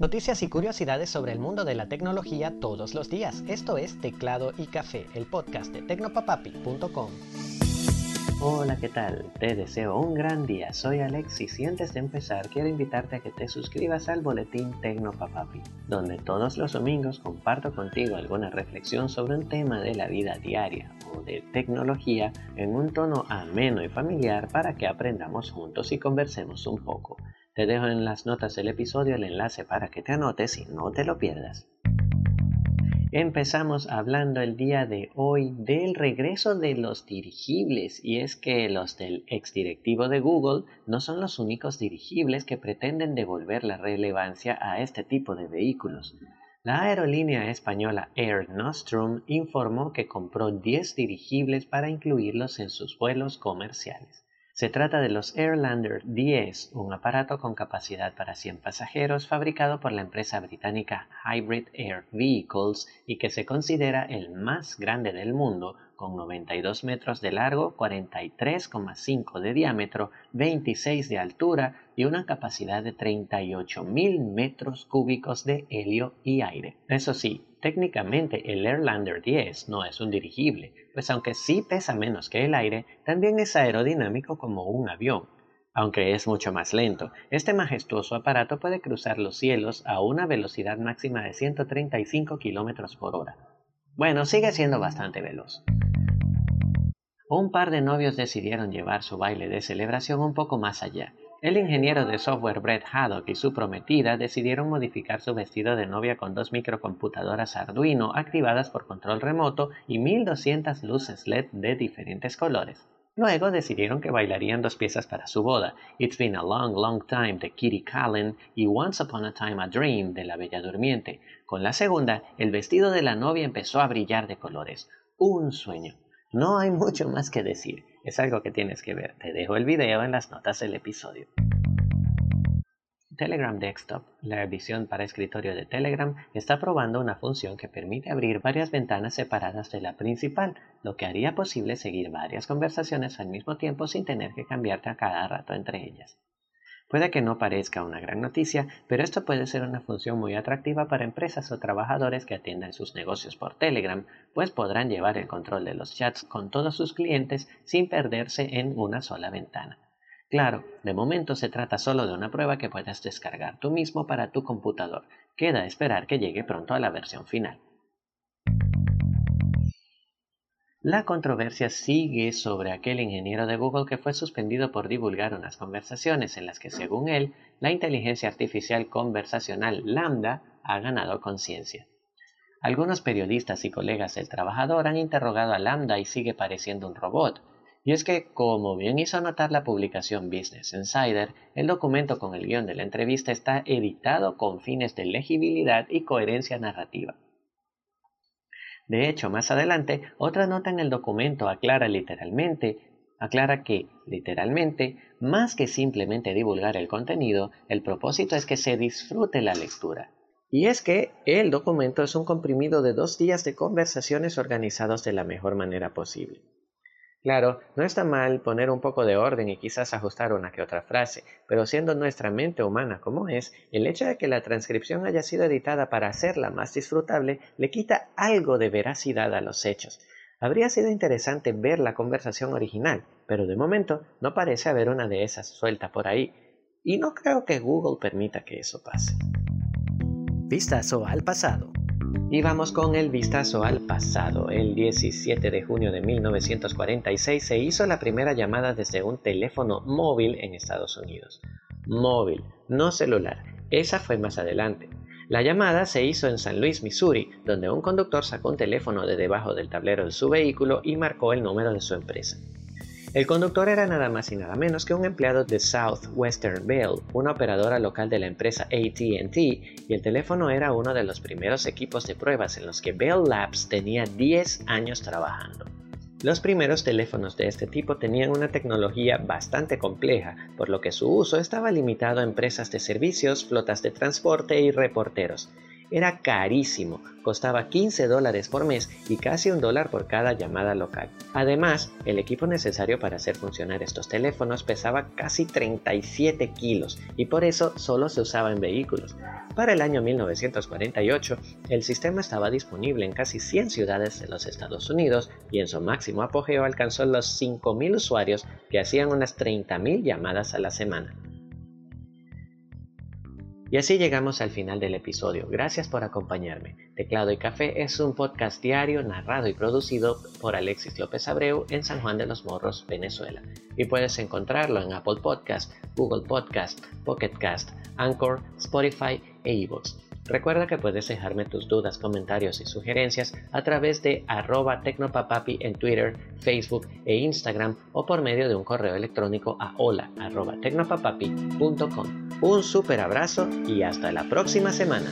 Noticias y curiosidades sobre el mundo de la tecnología todos los días. Esto es Teclado y Café, el podcast de tecnopapapi.com. Hola, ¿qué tal? Te deseo un gran día. Soy Alexis y antes de empezar quiero invitarte a que te suscribas al boletín Tecnopapapi, donde todos los domingos comparto contigo alguna reflexión sobre un tema de la vida diaria o de tecnología en un tono ameno y familiar para que aprendamos juntos y conversemos un poco. Te dejo en las notas del episodio el enlace para que te anotes y no te lo pierdas. Empezamos hablando el día de hoy del regreso de los dirigibles y es que los del exdirectivo de Google no son los únicos dirigibles que pretenden devolver la relevancia a este tipo de vehículos. La aerolínea española Air Nostrum informó que compró 10 dirigibles para incluirlos en sus vuelos comerciales. Se trata de los Airlander 10, un aparato con capacidad para 100 pasajeros fabricado por la empresa británica Hybrid Air Vehicles y que se considera el más grande del mundo con 92 metros de largo, 43,5 de diámetro, 26 de altura y una capacidad de 38.000 metros cúbicos de helio y aire. Eso sí, técnicamente el Airlander 10 no es un dirigible, pues aunque sí pesa menos que el aire, también es aerodinámico como un avión. Aunque es mucho más lento, este majestuoso aparato puede cruzar los cielos a una velocidad máxima de 135 km por hora. Bueno, sigue siendo bastante veloz. Un par de novios decidieron llevar su baile de celebración un poco más allá. El ingeniero de software Brett Haddock y su prometida decidieron modificar su vestido de novia con dos microcomputadoras Arduino activadas por control remoto y 1200 luces LED de diferentes colores. Luego decidieron que bailarían dos piezas para su boda, It's Been a Long, Long Time de Kitty Callen y Once Upon a Time a Dream de La Bella Durmiente. Con la segunda, el vestido de la novia empezó a brillar de colores. Un sueño. No hay mucho más que decir, es algo que tienes que ver. Te dejo el video en las notas del episodio. Telegram Desktop, la edición para escritorio de Telegram, está probando una función que permite abrir varias ventanas separadas de la principal, lo que haría posible seguir varias conversaciones al mismo tiempo sin tener que cambiarte a cada rato entre ellas. Puede que no parezca una gran noticia, pero esto puede ser una función muy atractiva para empresas o trabajadores que atiendan sus negocios por Telegram, pues podrán llevar el control de los chats con todos sus clientes sin perderse en una sola ventana. Claro, de momento se trata solo de una prueba que puedes descargar tú mismo para tu computador. Queda esperar que llegue pronto a la versión final. La controversia sigue sobre aquel ingeniero de Google que fue suspendido por divulgar unas conversaciones en las que, según él, la inteligencia artificial conversacional Lambda ha ganado conciencia. Algunos periodistas y colegas del trabajador han interrogado a Lambda y sigue pareciendo un robot. Y es que, como bien hizo notar la publicación Business Insider, el documento con el guion de la entrevista está editado con fines de legibilidad y coherencia narrativa. De hecho, más adelante, otra nota en el documento aclara literalmente, aclara que, literalmente, más que simplemente divulgar el contenido, el propósito es que se disfrute la lectura. Y es que el documento es un comprimido de dos días de conversaciones organizados de la mejor manera posible. Claro, no está mal poner un poco de orden y quizás ajustar una que otra frase, pero siendo nuestra mente humana como es, el hecho de que la transcripción haya sido editada para hacerla más disfrutable le quita algo de veracidad a los hechos. Habría sido interesante ver la conversación original, pero de momento no parece haber una de esas suelta por ahí, y no creo que Google permita que eso pase. Vistazo al pasado. Y vamos con el vistazo al pasado. El 17 de junio de 1946 se hizo la primera llamada desde un teléfono móvil en Estados Unidos. Móvil, no celular. Esa fue más adelante. La llamada se hizo en San Luis, Missouri, donde un conductor sacó un teléfono de debajo del tablero de su vehículo y marcó el número de su empresa. El conductor era nada más y nada menos que un empleado de Southwestern Bell, una operadora local de la empresa ATT, y el teléfono era uno de los primeros equipos de pruebas en los que Bell Labs tenía 10 años trabajando. Los primeros teléfonos de este tipo tenían una tecnología bastante compleja, por lo que su uso estaba limitado a empresas de servicios, flotas de transporte y reporteros. Era carísimo, costaba 15 dólares por mes y casi un dólar por cada llamada local. Además, el equipo necesario para hacer funcionar estos teléfonos pesaba casi 37 kilos y por eso solo se usaba en vehículos. Para el año 1948, el sistema estaba disponible en casi 100 ciudades de los Estados Unidos y en su máximo apogeo alcanzó los 5.000 usuarios que hacían unas 30.000 llamadas a la semana. Y así llegamos al final del episodio. Gracias por acompañarme. Teclado y Café es un podcast diario narrado y producido por Alexis López Abreu en San Juan de los Morros, Venezuela. Y puedes encontrarlo en Apple Podcast, Google Podcast, Pocket Cast, Anchor, Spotify e iVoox. Recuerda que puedes dejarme tus dudas, comentarios y sugerencias a través de arroba tecnopapapi en Twitter, Facebook e Instagram o por medio de un correo electrónico a hola arroba. Un super abrazo y hasta la próxima semana.